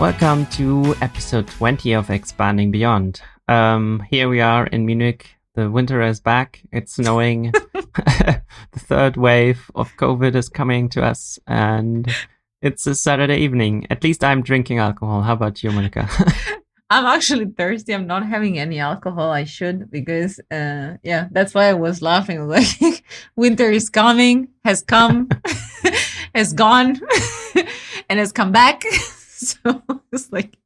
Welcome to episode 20 of Expanding Beyond. Um, here we are in Munich. The winter is back. It's snowing. the third wave of COVID is coming to us, and it's a Saturday evening. At least I'm drinking alcohol. How about you, Monica? I'm actually thirsty. I'm not having any alcohol. I should because, uh, yeah, that's why I was laughing. Like, winter is coming, has come, has gone, and has come back. so it's like,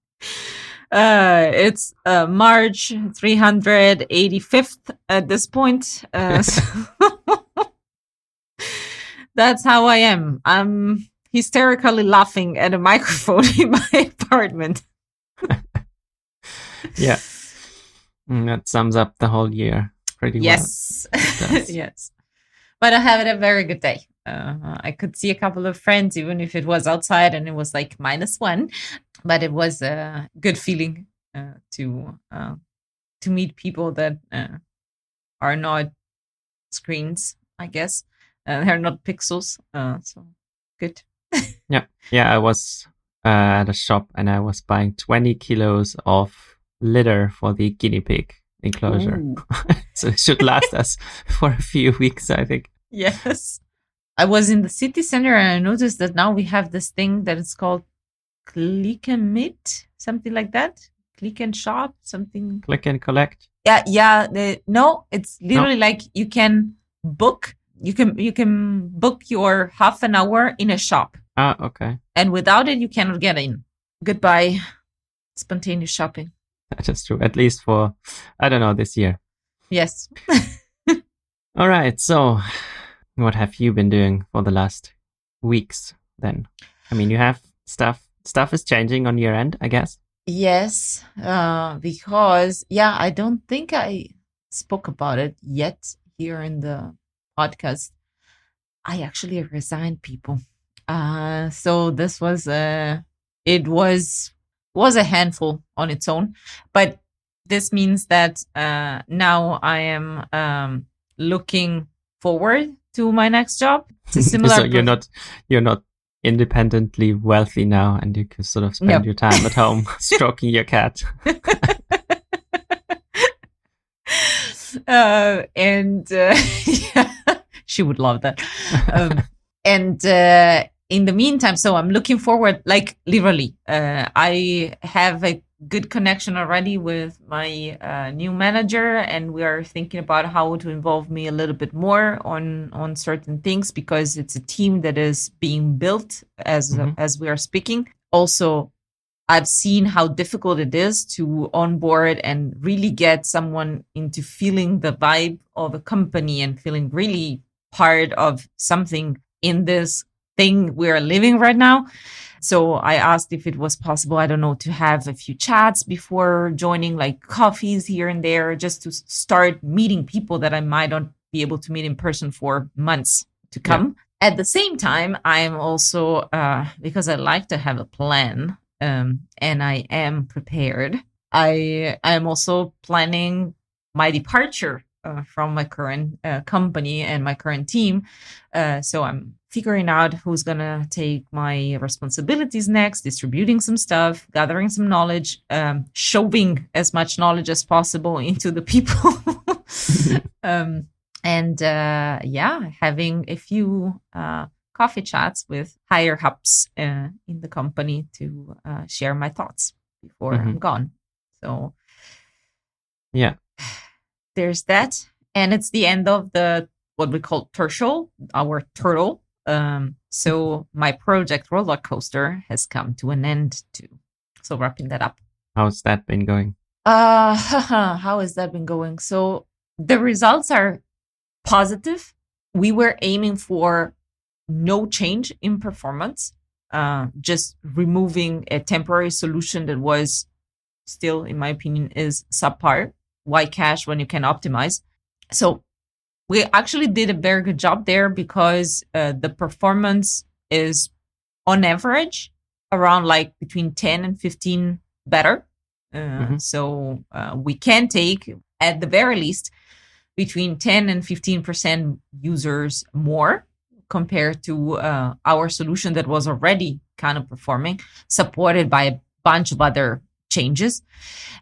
uh, it's uh, March 385th at this point. Uh, so that's how I am. I'm hysterically laughing at a microphone in my apartment. yeah. Mm, that sums up the whole year pretty yes. well. Yes. yes. But I had a very good day. Uh, I could see a couple of friends, even if it was outside and it was like minus one. But it was a good feeling uh, to uh, to meet people that uh, are not screens, I guess. Uh, they're not pixels. Uh, so good. yeah, yeah. I was at a shop and I was buying twenty kilos of litter for the guinea pig enclosure. so it should last us for a few weeks, I think. Yes. I was in the city center and I noticed that now we have this thing that is called click and meet, something like that. Click and shop, something. Click and collect. Yeah, yeah. The, no, it's literally no. like you can book. You can you can book your half an hour in a shop. Ah, okay. And without it, you cannot get in. Goodbye, spontaneous shopping. That is true. At least for I don't know this year. Yes. All right. So what have you been doing for the last weeks then? I mean, you have stuff, stuff is changing on your end, I guess. Yes, uh, because, yeah, I don't think I spoke about it yet here in the podcast. I actually resigned people. Uh, so this was a, it was, was a handful on its own, but this means that, uh, now I am, um, looking forward to my next job. Similar so you're not you're not independently wealthy now, and you can sort of spend your time at home stroking your cat. uh, and uh, yeah, she would love that. Um, and uh, in the meantime, so I'm looking forward, like literally, uh, I have a good connection already with my uh, new manager and we are thinking about how to involve me a little bit more on on certain things because it's a team that is being built as mm-hmm. as we are speaking also i've seen how difficult it is to onboard and really get someone into feeling the vibe of a company and feeling really part of something in this thing we're living right now so I asked if it was possible, I don't know, to have a few chats before joining, like coffees here and there, just to start meeting people that I might not be able to meet in person for months to come. Yeah. At the same time, I'm also, uh, because I like to have a plan um, and I am prepared, I am also planning my departure uh, from my current uh, company and my current team. Uh, so I'm figuring out who's going to take my responsibilities next, distributing some stuff, gathering some knowledge, um, shoving as much knowledge as possible into the people. um, and uh, yeah, having a few uh, coffee chats with higher ups uh, in the company to uh, share my thoughts before mm-hmm. I'm gone. So, yeah, there's that. And it's the end of the what we call turtle, our turtle um, so my project roller coaster has come to an end too. So wrapping that up. How's that been going? Uh, how has that been going? So the results are positive. We were aiming for no change in performance, uh, just removing a temporary solution that was still, in my opinion, is subpar. Why cache when you can optimize? So we actually did a very good job there because uh, the performance is on average around like between 10 and 15 better. Uh, mm-hmm. So uh, we can take at the very least between 10 and 15% users more compared to uh, our solution that was already kind of performing, supported by a bunch of other changes.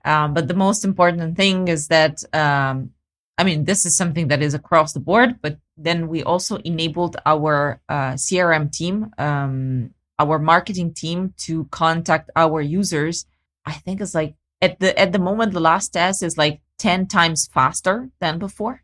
Um, but the most important thing is that, um, I mean, this is something that is across the board, but then we also enabled our uh, CRM team, um, our marketing team to contact our users. I think it's like at the at the moment the last test is like 10 times faster than before.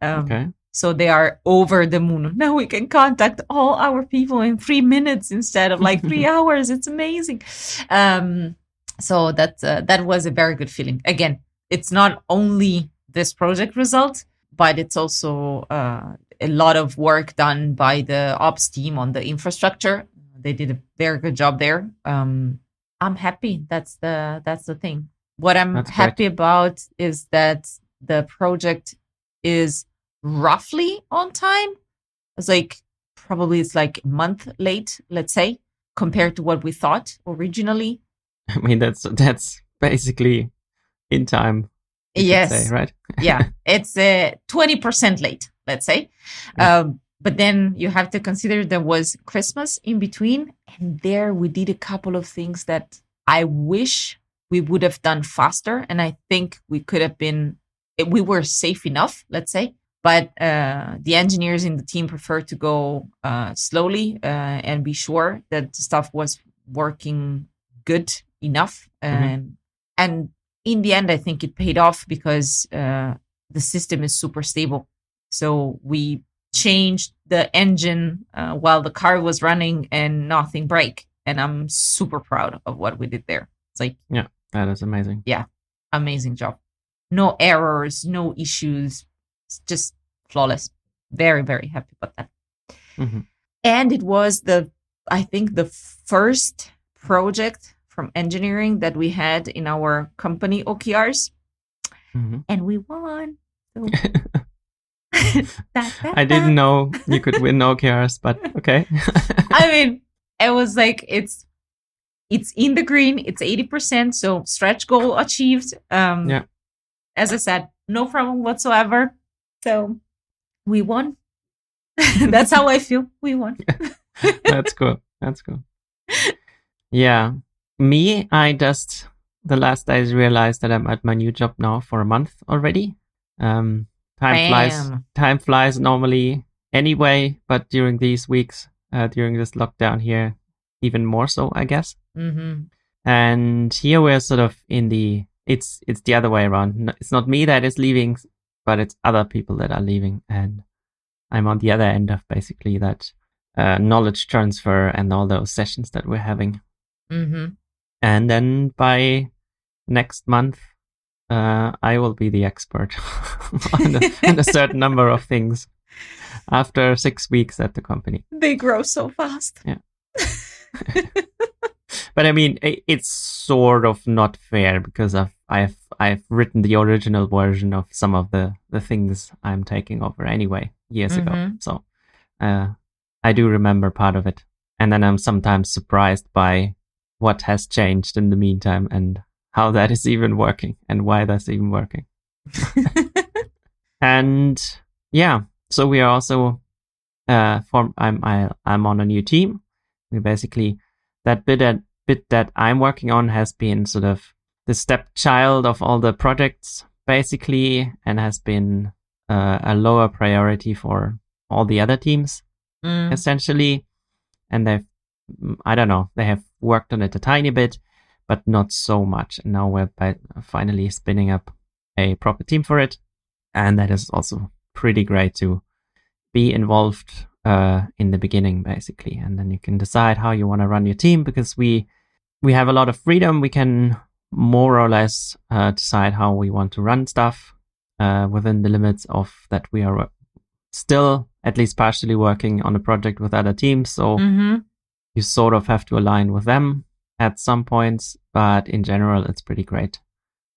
Um, Okay. so they are over the moon. Now we can contact all our people in three minutes instead of like three hours. It's amazing. Um, so that uh, that was a very good feeling. Again, it's not only this project result, but it's also uh, a lot of work done by the ops team on the infrastructure. They did a very good job there. Um, I'm happy. That's the that's the thing. What I'm That's great. happy about is that the project is roughly on time. It's like probably it's like a month late, let's say, compared to what we thought originally. I mean, that's that's basically in time. Yes. say, right. yeah, it's uh, 20% late, let's say. Yeah. Um, but then you have to consider there was Christmas in between. And there we did a couple of things that I wish we would have done faster. And I think we could have been, eh, we were safe enough, let's say. But uh, the engineers in the team prefer to go uh, slowly uh, and be sure that stuff was working good enough. And, and in the end, I think it paid off because uh, the system is super stable. So we changed the engine uh, while the car was running and nothing break. And I'm super proud of what we did there. It's like yeah, That is amazing. Yeah, amazing job. No errors, no issues, it's just flawless. Very, very happy about that. Mhm. And it was the, I think, the first project from engineering that we had in our company OKRs, Mhm. and we won. So- I didn't know you could win OKRs, but okay. I mean, it was like it's it's in the green. It's eighty percent. So stretch goal achieved. Um, Yeah. As I said, no problem whatsoever. So we won. That's how I feel. We won. That's cool. That's cool. Yeah. Me, I just the last days realized that I'm at my new job now for a month already. Um time flies time flies normally anyway, but during these weeks, uh, during this lockdown here, even more so, I guess. Mm-hmm. And here we're sort of in the it's it's the other way around. It's not me that is leaving, but it's other people that are leaving, and I'm on the other end of basically that uh, knowledge transfer and all those sessions that we're having. Mm-hmm. And then by next month, uh, I will be the expert on, a, on a certain number of things after six weeks at the company. They grow so fast. Yeah. But I mean, i it's sort of not fair because I've I've I've written the original version of some of the the things I'm taking over anyway years ago. Mhm. So uh, I do remember part of it, and then I'm sometimes surprised by what has changed in the meantime and how that is even working and why that's even working. and yeah, so we are also uh form I'm I, I'm on a new team. We basically that bit that bit that I'm working on has been sort of the stepchild of all the projects basically and has been uh, a lower priority for all the other teams Mm. essentially and they've mm, I don't know they have worked on it a tiny bit but not so much. And now we're finally spinning up a proper team for it. And that is also pretty great to be involved uh, in the beginning basically. And then you can decide how you want to run your team because we we have a lot of freedom. We can more or less uh, decide how we want to run stuff uh, within the limits of that we are still at least partially working on a project with other teams. So Mm-hmm. You sort of have to align with them at some points but in general it's pretty great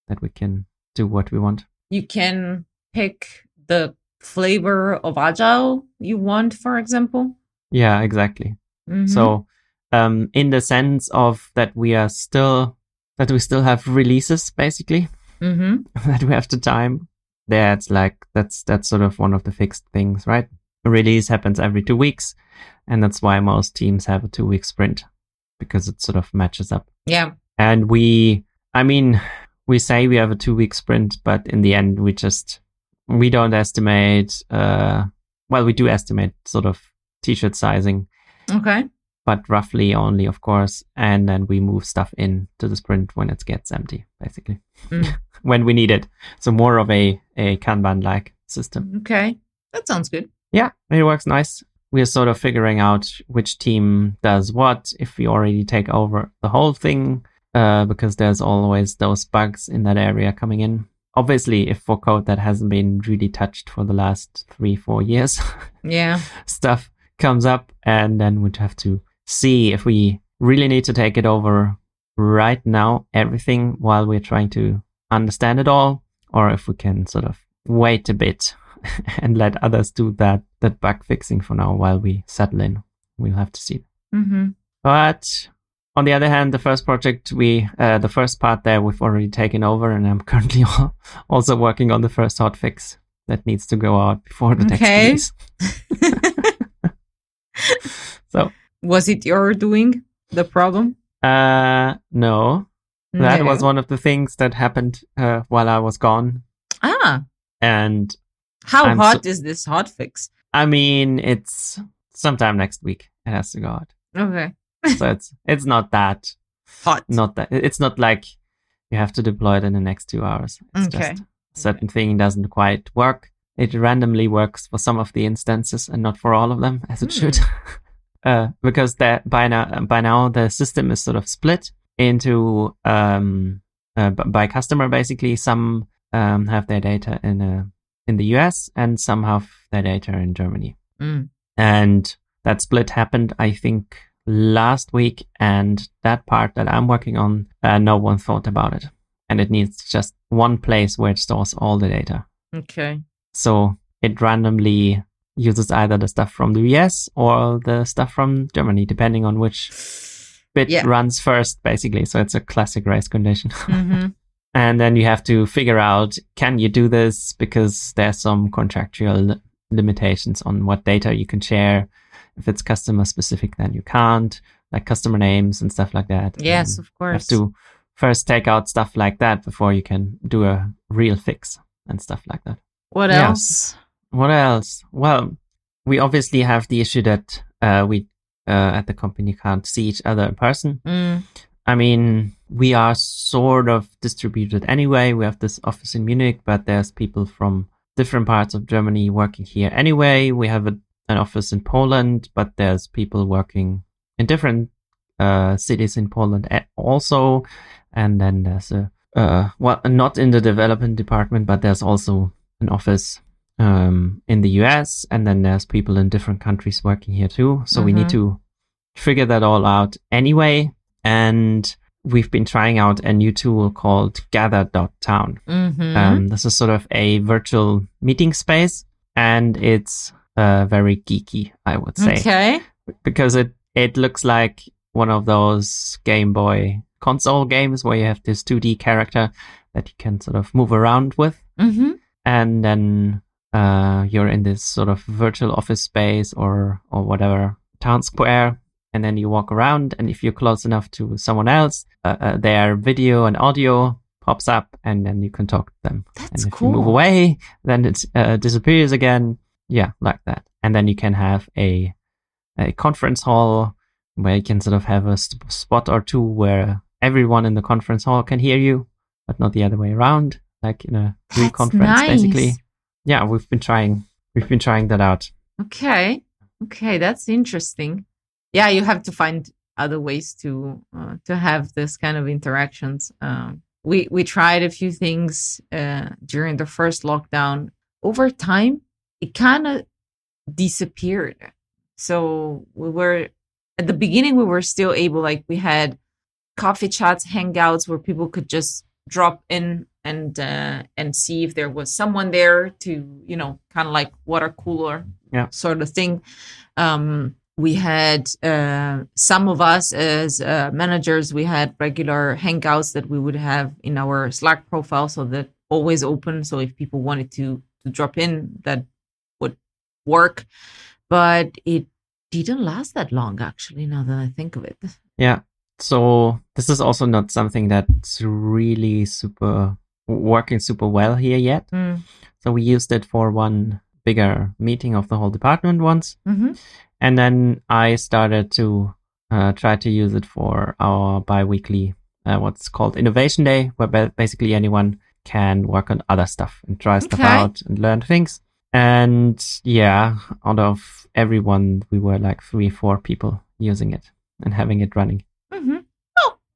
that we can do what we want You can pick the flavor of agile you want, for example. yeah exactly Mhm. So, um, in the sense of that we are still that we still have releases basically Mhm. that we have to time. That's like that's that's sort of one of the fixed things, right? Release happens every two weeks, and that's why most teams have a two week sprint because it sort of matches up. Yeah. And we, I mean, we say we have a two week sprint, but in the end, we just, we don't estimate, uh, well, we do estimate sort of t-shirt sizing, Okay. but roughly only, of course. And then we move stuff in to the sprint when it gets empty, basically, Mm. when we need it. So more of a, a Kanban like system. Okay. That sounds good. Yeah, it works nice. We're sort of figuring out which team does what, if we already take over the whole thing, uh, because there's always those bugs in that area coming in. Obviously, if for code that hasn't been really touched for the last three, four years, Yeah. stuff comes up, and then we'd have to see if we really need to take it over right now, everything, while we're trying to understand it all, or if we can sort of wait a bit and let others do that that bug fixing for now while we settle in. We'll have to see. Mm-hmm. But on the other hand, the first project we, uh, the first part there, we've already taken over, and I'm currently also working on the first hot fix that needs to go out before the Okay. next release. so, Was it your doing the problem? uh, no, that No. was one of the things that happened uh, while I was gone, Ah, and how I'm hot so- is this hot fix? I mean, it's sometime next week. It has to go out, Okay. so it's it's not that Hot. not that it's not like you have to deploy it in the next two hours. It's Okay. just a certain thing doesn't quite work. It randomly works for some of the instances and not for all of them, as it Hmm. should. uh, because that by now by now the system is sort of split into um, uh, by customer basically. Some um, have their data in uh, in the US and some have their data in Germany. Mm. And that split happened, I think, last week. And that part that I'm working on, uh, no one thought about it. And it needs just one place where it stores all the data. Okay. So it randomly uses either the stuff from the US or the stuff from Germany, depending on which bit Yeah. runs first, basically. So it's a classic race condition. hmm And then you have to figure out can you do this because there's some contractual li- limitations on what data you can share. If it's customer specific, then you can't, like customer names and stuff like that. Yes, And of you have to first take out stuff like that before you can do a real fix and stuff like that. What Yeah. else? What else? Well, we obviously have the issue that uh, we uh, at the company can't see each other in person. Mm. I mean, we are sort of distributed anyway. We have this office in Munich, but there's people from different parts of Germany working here anyway. We have a, an office in Poland, but there's people working in different uh, cities in Poland also. And then there's a, uh, well, not in the development department, but there's also an office um, in the US. And then there's people in different countries working here too. So we need Mhm. to figure that all out anyway and we've been trying out a new tool called gather.town. hmm Um, this is sort of a virtual meeting space and it's uh, very geeky, I would say, okay. because it, it looks like one of those Game Boy console games where you have this 2D character that you can sort of move around with. hmm And then uh, you're in this sort of virtual office space or, or whatever town square and then you walk around and if you're close enough to someone else uh, uh, their video and audio pops up and then you can talk to them That's and if cool. you move away then it uh, disappears again yeah like that and then you can have a a conference hall where you can sort of have a st- spot or two where everyone in the conference hall can hear you but not the other way around like in a That's conference basically nice. yeah we've been trying we've been trying that out Okay. Okay, that's interesting. Yeah, you have to find other ways to uh, to have this kind of interactions. Um, we we tried a few things uh, during the first lockdown. Over time, it kind of disappeared. So we were at the beginning, we were still able, like we had coffee chats, hangouts where people could just drop in and uh, and see if there was someone there to you know kind of like water cooler Yeah. sort of thing. Um, we had uh, some of us as uh, managers, we had regular hangouts that we would have in our Slack profile, so that always open. So if people wanted to to drop in, that would work. But it didn't last that long, actually. Now that I think of it, Yeah. so this is also not something that's really super working super well here yet. Mm. So we used it for one bigger meeting of the whole department once. hmm And then I started to uh, try to use it for our bi-weekly, uh, what's called Innovation Day, where basically anyone can work on other stuff and try stuff Okay. out and learn things. And yeah, out of everyone, we were like three, four people using it and having it running. hmm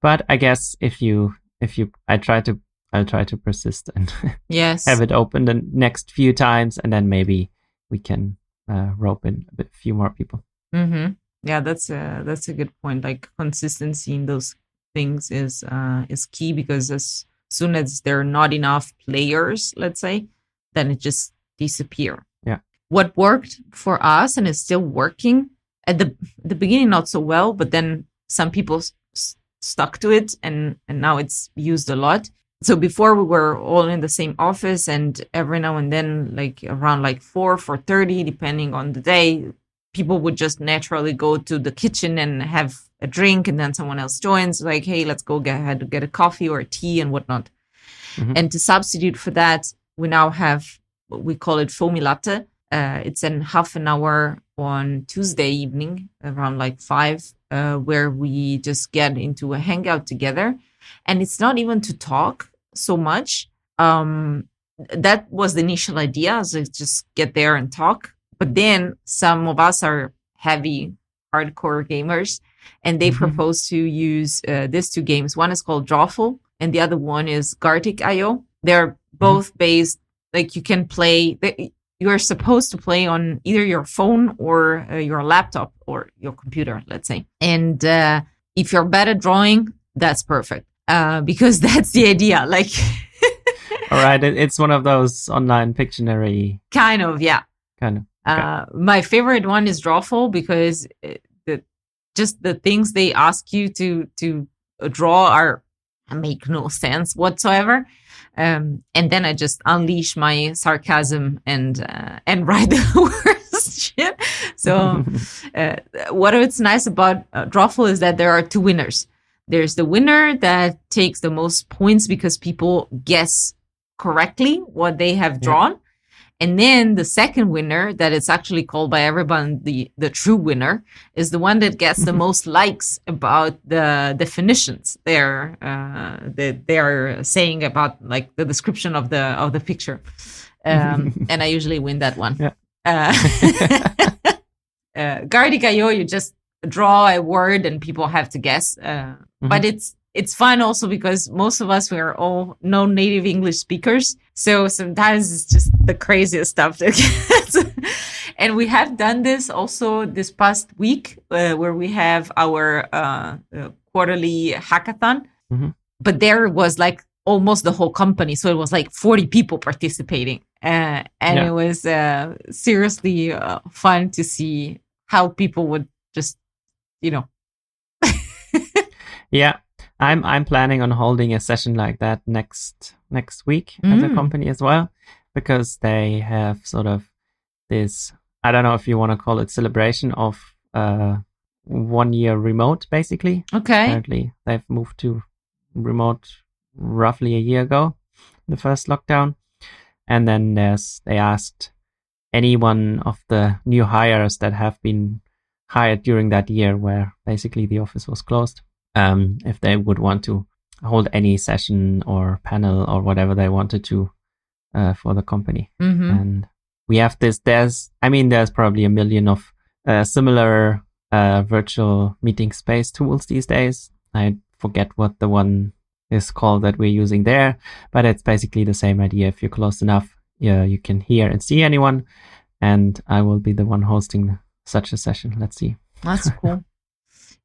But I guess if you, if you, I try to, I'll try to persist and Yes. have it open the next few times, and then maybe we can uh, rope in a bit, few more people. Mm-hmm. Yeah, that's a that's a good point. Like consistency in those things is uh is key because as soon as there are not enough players, let's say, then it just disappear. Yeah. What worked for us and is still working at the the beginning not so well, but then some people s- stuck to it and and now it's used a lot. So before we were all in the same office and every now and then like around like 4 4:30 depending on the day people would just naturally go to the kitchen and have a drink and then someone else joins like hey let's go get ahead get a coffee or a tea and whatnot. Mhm. and to substitute for that we now have what we call it foamy latte. Uh, it's in half an hour on tuesday evening around like five uh, where we just get into a hangout together. And it's not even to talk so much. Um that was the initial idea so just get there and talk. But then some of us are heavy hardcore gamers and they Mhm. propose to use uh, these two games. One is called drawful and the other one is gartic io they're both based like you can play they, you are supposed to play on either your phone or uh, your laptop or your computer let's say. And uh, if you're bad at drawing that's perfect uh, because that's the idea like All right, it, it's one of those online Pictionary kind of yeah kind of. Uh, my favorite one is Drawful because it, the just the things they ask you to to draw are make no sense whatsoever. Um, and then I just unleash my sarcasm and uh, and write the worst shit. So uh, what it's nice about uh, Drawful is that there are two winners. There's the winner that takes the most points because people guess correctly what they have Yeah. drawn. And then the second winner, that is actually called by everyone the, the true winner, is the one that gets the most likes about the definitions they're uh, that they're saying about like the description of the of the picture. Um, and I usually win that one. Yeah. Uh, uh, Gartic.io, you just draw a word and people have to guess. Uh, But it's it's fun also because most of us we are all no native English speakers, so sometimes it's just the craziest stuff to get. and we have done this also this past week uh, where we have our uh, uh, quarterly hackathon. Mhm. But there was like almost the whole company, so it was like forty people participating, uh, and Yeah. it was uh, seriously uh, fun to see how people would just, you know, Yeah, I'm I'm planning on holding a session like that next next week at the Mm. company as well because they have sort of this I don't know if you want to call it celebration of uh one year remote basically. okay. Apparently they've moved to remote roughly a year ago, the first lockdown. And then there's they asked any one of the new hires that have been hired during that year where basically the office was closed, um, if they would want to hold any session or panel or whatever they wanted to uh, for the company. hmm And we have this, there's, I mean, there's probably a million of uh, similar uh, virtual meeting space tools these days. I forget what the one is called that we're using there, but it's basically the same idea. If you're close enough, yeah, you can hear and see anyone. And I will be the one hosting such a session. Let's see. That's cool.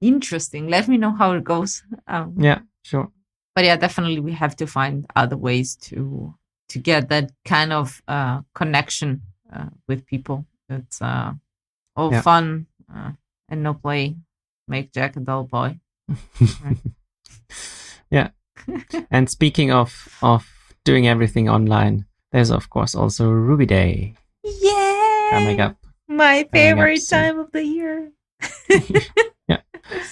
Interesting. Let me know how it goes. Um, Yeah, sure. But yeah, definitely we have to find other ways to to get that kind of uh, connection uh, with people. It's uh, all Yeah. fun uh, and no play. Make Jack a dull boy. yeah. and speaking of of doing everything online, there's of course also Ruby Day Yeah, coming up. My favorite favorite time of the year. Yeah.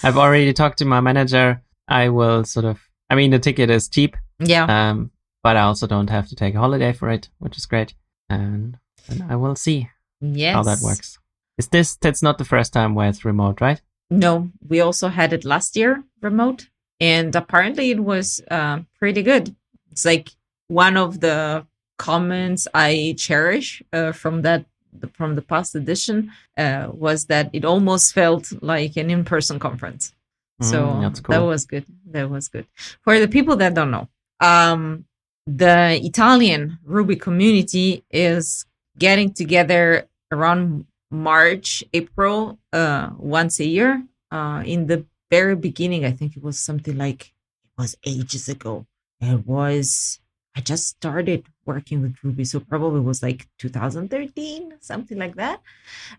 I've already talked to my manager. I will sort of. I mean, the ticket is cheap, Yeah. um, but I also don't have to take a holiday for it, which is great. And, and I will see yes. how that works. Is this? That's not the first time where it's remote, right? No, we also had it last year remote, and apparently it was uh, pretty good. It's like one of the comments I cherish uh, from that from the past edition uh, was that it almost felt like an in-person conference. So Mm, that's that was good. That was good. For the people that don't know, um, the Italian Ruby community is getting together around March, April, uh, once a year. Uh, in the very beginning, I think it was something like it was ages ago. It was I just started working with Ruby, so probably it was like 2013, something like that.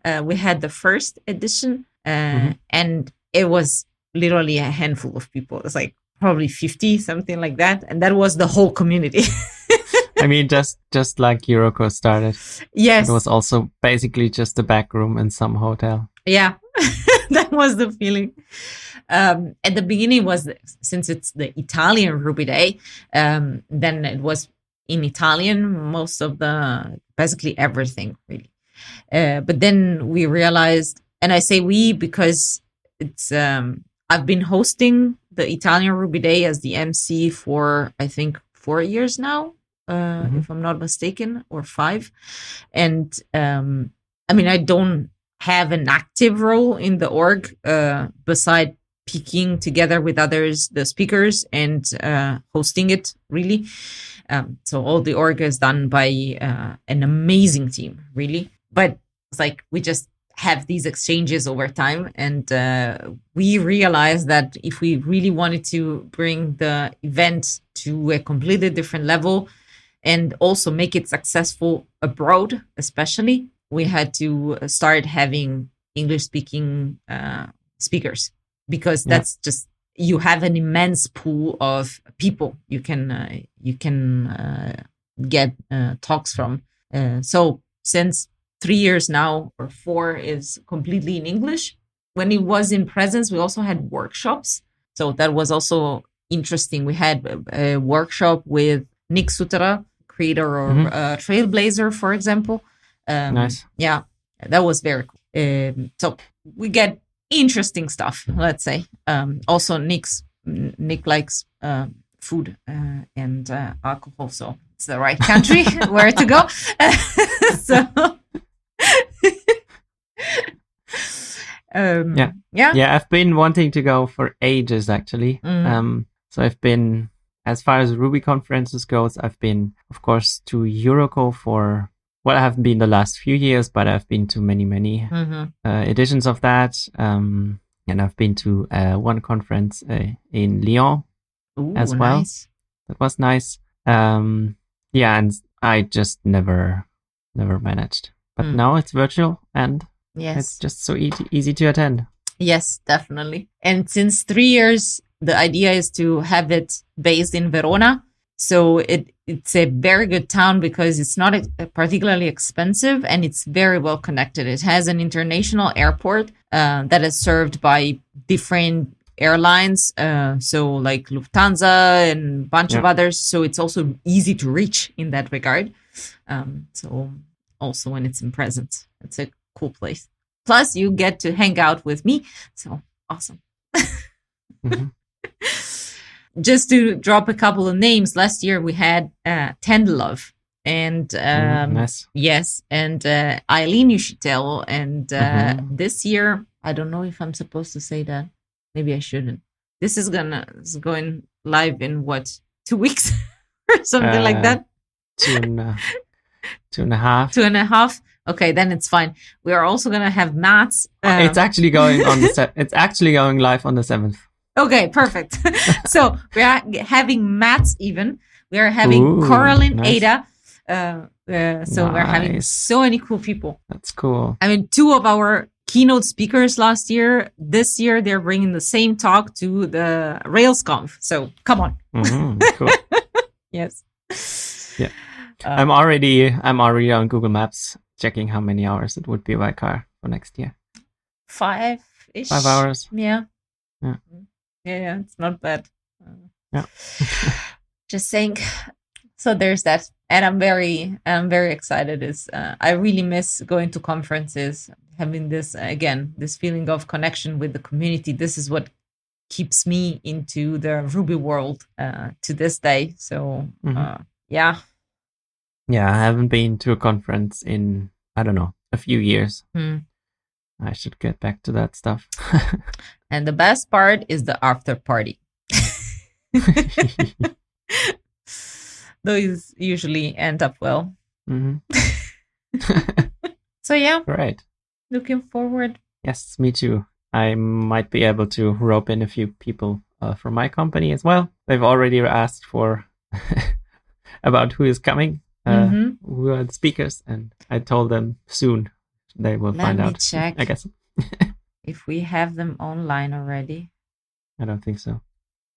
Uh, we had the first edition, uh, Mhm. and it was literally a handful of people. It's like probably 50, something like that, and that was the whole community. I mean, just just like EuRuKo started, yes, it was also basically just a back room in some hotel. yeah, that was the feeling. Um, at the beginning was since it's the Italian Ruby Day, um, then it was in Italian most of the basically everything really. Uh, but then we realized, and I say we because it's um, I've been hosting the Italian Ruby Day as the MC for I think four years now, uh, Mhm. if I'm not mistaken, or five. And um, I mean, I don't have an active role in the org uh, beside picking together with others the speakers and uh, hosting it really. Um, so all the org is done by uh, an amazing team, really. But it's like we just have these exchanges over time, and uh, we realized that if we really wanted to bring the event to a completely different level and also make it successful abroad, especially, we had to start having English speaking uh, speakers because Yeah. that's just you have an immense pool of people you can uh, you can uh, get uh, talks from. Uh, so since three years now or four is completely in English. When it was in presence, we also had workshops. So that was also interesting. We had a, a workshop with Nick Sutterer, creator of Mhm. uh, Trailblazer, for example. Um, Nice. Yeah, that was very cool. Um, so we get interesting stuff, let's say. Um, also, Nick's Nick likes uh, food uh, and uh, alcohol, so it's the right country where to go. so, um, Yeah. yeah, Yeah, I've been wanting to go for ages actually. Mm. Um, so I've been as far as Ruby conferences goes, I've been, of course, to EuRuKo for well, I haven't been the last few years, but I've been to many, many hmm uh, editions of that. Um, and I've been to uh, one conference uh, in Lyon. Ooh, As well. nice. That was nice. Um, yeah, and I just never, never managed. But Mm. now it's virtual and Yes. it's just so easy, easy to attend. Yes, definitely. And since three years, the idea is to have it based in Verona. So it it's a very good town because it's not ex- particularly expensive and it's very well connected. It has an international airport uh, that is served by different airlines, uh, so like Lufthansa and a bunch of others. So it's also easy to reach in that regard. Um, so also when it's in presence, it's a cool place. Plus, you get to hang out with me. So awesome. Mhm. Just to drop a couple of names, last year we had uh, Tenderlove and Mm, um, nice. yes, and uh, Eileen Uchitelle. And uh, Mhm. this year, I don't know if I'm supposed to say that. Maybe I shouldn't. This is gonna is going live in what two weeks or something like Uh, that. Two and, uh, two and a half. Two and a half. Okay, then it's fine. We are also gonna have Matz. Uh, it's um, actually going on the se- it's actually going live on the seventh. Okay, perfect. so we are having Matz even. We are having Ooh, Coraline nice. Ada. Uh, uh, so we're having so many cool people. That's cool. I mean, two of our keynote speakers last year. This year, they're bringing the same talk to the RailsConf. So come on. Mhm, cool. Yes. Yeah. Uh, I'm already I'm already on Google Maps checking how many hours it would be by car for next year. five ish. Five hours. Yeah. Yeah. Yeah, yeah, it's not bad. Yeah. just saying. So there's that, and I'm very, I'm very excited. Is uh, I really miss going to conferences, having this again, this feeling of connection with the community. This is what keeps me into the Ruby world uh, to this day. So Mhm. uh, yeah, Yeah, I haven't been to a conference in I don't know a few years. Hmm. I should get back to that stuff. and the best part is the after party. Those usually end up well. hmm So yeah, right. looking forward. Yes, me too. I might be able to rope in a few people uh, from my company as well. They've already asked for about who is coming, uh, Mhm. who are the speakers, and I told them soon they will Let find me out. check. I guess. If we have them online already. I don't think so.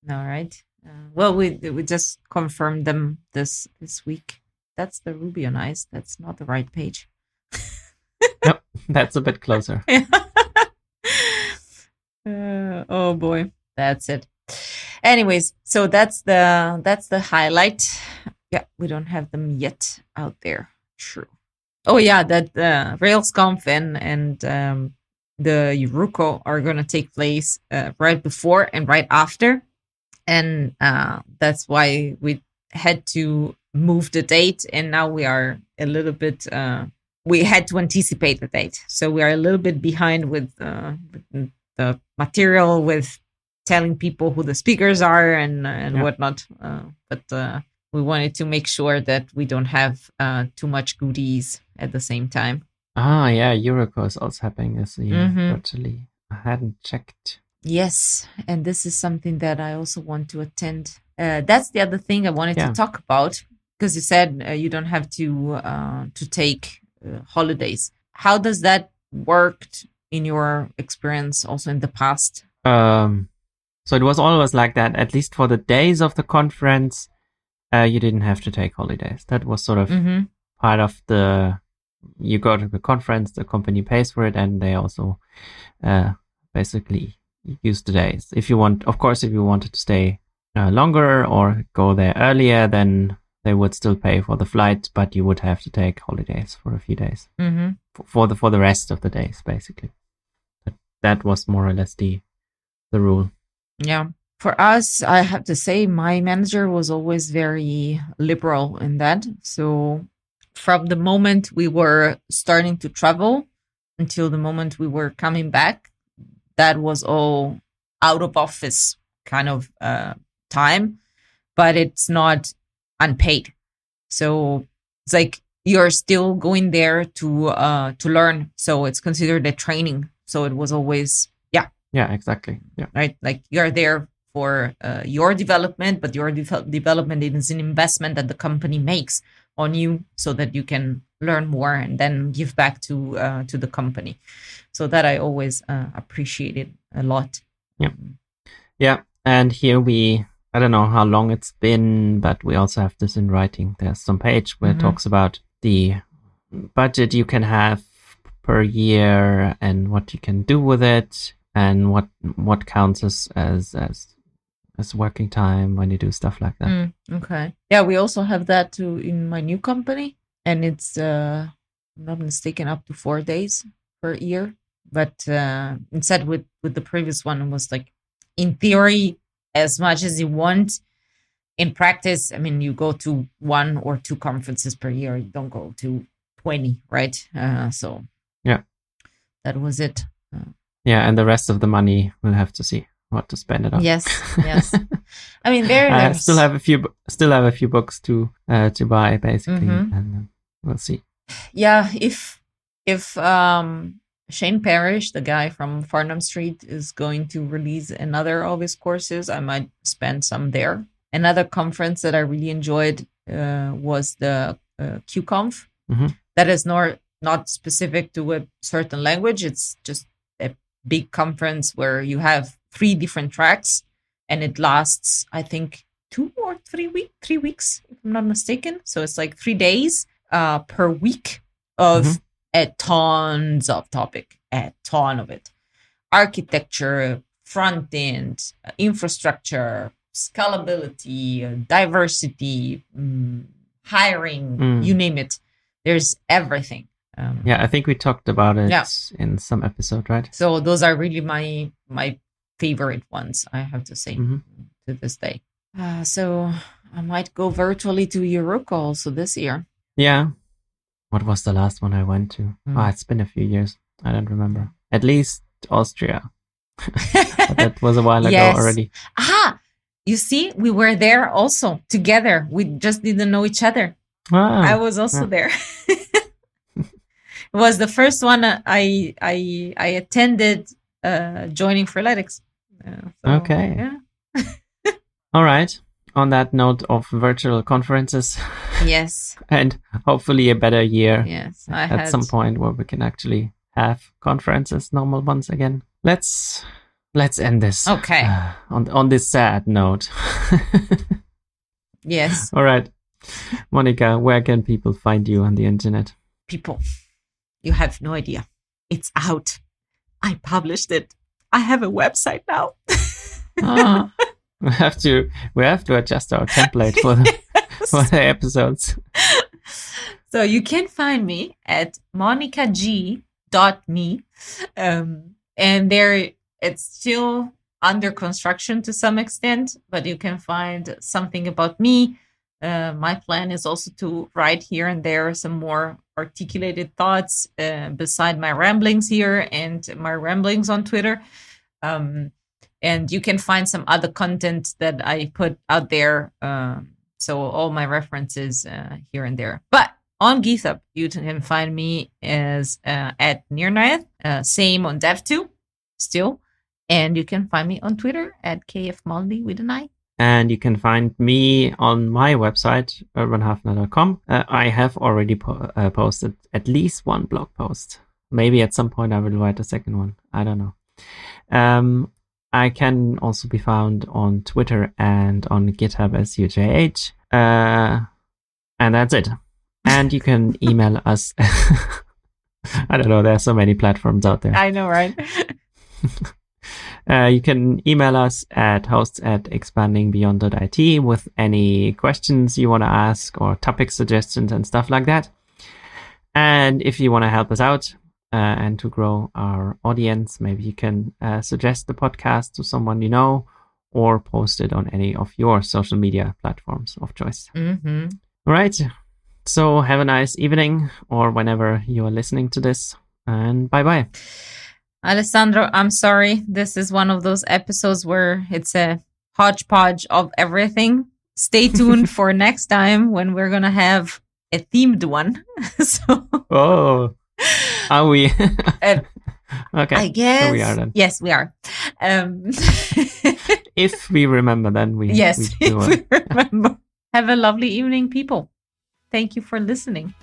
No, right? Uh, well, we we just confirmed them this this week. That's the Ruby on Ice. That's not the right page. nope, That's a bit closer. Uh, oh boy, that's it. Anyways, so that's the that's the highlight. Yeah, we don't have them yet out there. True. Oh yeah, that uh, RailsConf and and um, the EuRuKo are gonna take place uh, right before and right after, and uh, that's why we had to move the date, and now we are a little bit. Uh, we had to anticipate the date, so we are a little bit behind with, uh, the material, with telling people who the speakers are and and Yeah. whatnot. Uh, but uh, we wanted to make sure that we don't have uh, too much goodies at the same time. Ah, yeah, EuRuKo is also happening this year. Mhm. Actually, I hadn't checked. Yes, and this is something that I also want to attend. Uh, that's the other thing I wanted Yeah. to talk about because you said uh, you don't have to uh, to take uh, holidays. How does that work in your experience, also in the past? Um, so it was always like that. At least for the days of the conference, uh, you didn't have to take holidays. That was sort of Mm-hmm. part of the. You go to the conference, the company pays for it, and they also, uh, basically use the days. If you want, of course, if you wanted to stay uh, longer or go there earlier, then they would still pay for the flight, but you would have to take holidays for a few days Mm-hmm. for, for the for the rest of the days, basically. That, that was more or less the the rule. Yeah. For us, I have to say, my manager was always very liberal in that. So, from the moment we were starting to travel until the moment we were coming back, that was all out of office kind of uh, time, but it's not unpaid. So, it's like you're still going there to uh, to learn. So, it's considered a training. So, it was always Yeah, Yeah, exactly. Yeah. right? Like you're there for uh, your development, but your de- development is an investment that the company makes on you, so that you can learn more and then give back to uh, to the company. So that I always uh, appreciated a lot. Yeah. Yeah. And here we I don't know how long it's been, but we also have this in writing. There's some page where Mhm. it talks about the budget you can have per year and what you can do with it and what what counts as as as, as working time when you do stuff like that. Mm, okay. Yeah, we also have that too in my new company, and it's uh, I'm not mistaken, up to four days per year. But uh, instead, with with the previous one, it was like in theory as much as you want. In practice, I mean, you go to one or two conferences per year. You don't go to twenty, right? Uh, so Yeah. that was it. Yeah, and the rest of the money we'll have to see what to spend it on. Yes, yes. I mean, there. I still have a few still have a few books to uh, to buy basically Mhm. and uh, we'll see. yeah if if um shane parrish the guy from farnam street is going to release another of his courses i might spend some there another conference that i really enjoyed uh, was the uh, qconf Mhm. That is not not specific to a certain language it's just a big conference where you have three different tracks and it lasts i think two or three week three weeks if i'm not mistaken so it's like three days uh, per week of Mhm. a tons of topic, a ton of it. Architecture, front end, uh, infrastructure, scalability, uh, diversity, mm, hiring, Mm. you name it. There's everything. Um, Yeah, I think we talked about it Yeah. in some episode, right? So those are really my my favorite ones. I have to say Mhm. to this day. Uh, so I might go virtually to EuRuKo also this year. Yeah. What was the last one I went to? Mm. Ah, it's been a few years. I don't remember. At least Austria. That was a while ago Yes. already. ah, you see, we were there also together. We just didn't know each other. Ah, I was also yeah. there. it was the first one I I I attended uh, joining Freeletics. Uh, so, Okay. Yeah. all right. On that note of virtual conferences Yes. and hopefully a better year Yes. I at had some point where we can actually have conferences, normal ones again. Let's let's end this Okay. uh, on on this sad note. Yes. All right, Monica, where can people find you on the internet? People, you have no idea. It's out. I published it. I have a website now. Ah. we have to we have to adjust our template for the, for the episodes. so you can find me at monicag.me. Um, and there it's still under construction to some extent, but you can find something about me. Uh, my plan is also to write here and there some more articulated thoughts uh, beside my ramblings here and my ramblings on Twitter. Um, and you can find some other content that I put out there. Um, so all my references uh, here and there. But on GitHub, you can find me as uh, at nirnaeth. Uh, same on DEV.to still. And you can find me on Twitter at kfmaldi with an I. And you can find me on my website, urbanhafner.com. Uh, I have already po- uh, posted at least one blog post. Maybe at some point I will write a second one. I don't know. Um, I can also be found on Twitter and on GitHub as UJH. Uh, and that's it. And you can email us. I don't know. There are so many platforms out there. I know, right? Uh, you can email us at hosts at expandingbeyond.it with any questions you want to ask or topic suggestions and stuff like that. And if you want to help us out uh, and to grow our audience, maybe you can uh, suggest the podcast to someone you know or post it on any of your social media platforms of choice. mm-hmm. All right. So have a nice evening or whenever you are listening to this. And bye bye. Alessandro, I'm sorry. This is one of those episodes where it's a hodgepodge of everything. Stay tuned for next time when we're going to have a themed one. so, Oh, are we? uh, okay. I guess. we are then. Yes, we are. Um, if we remember, then we yes, we we remember. Have a lovely evening, people. Thank you for listening.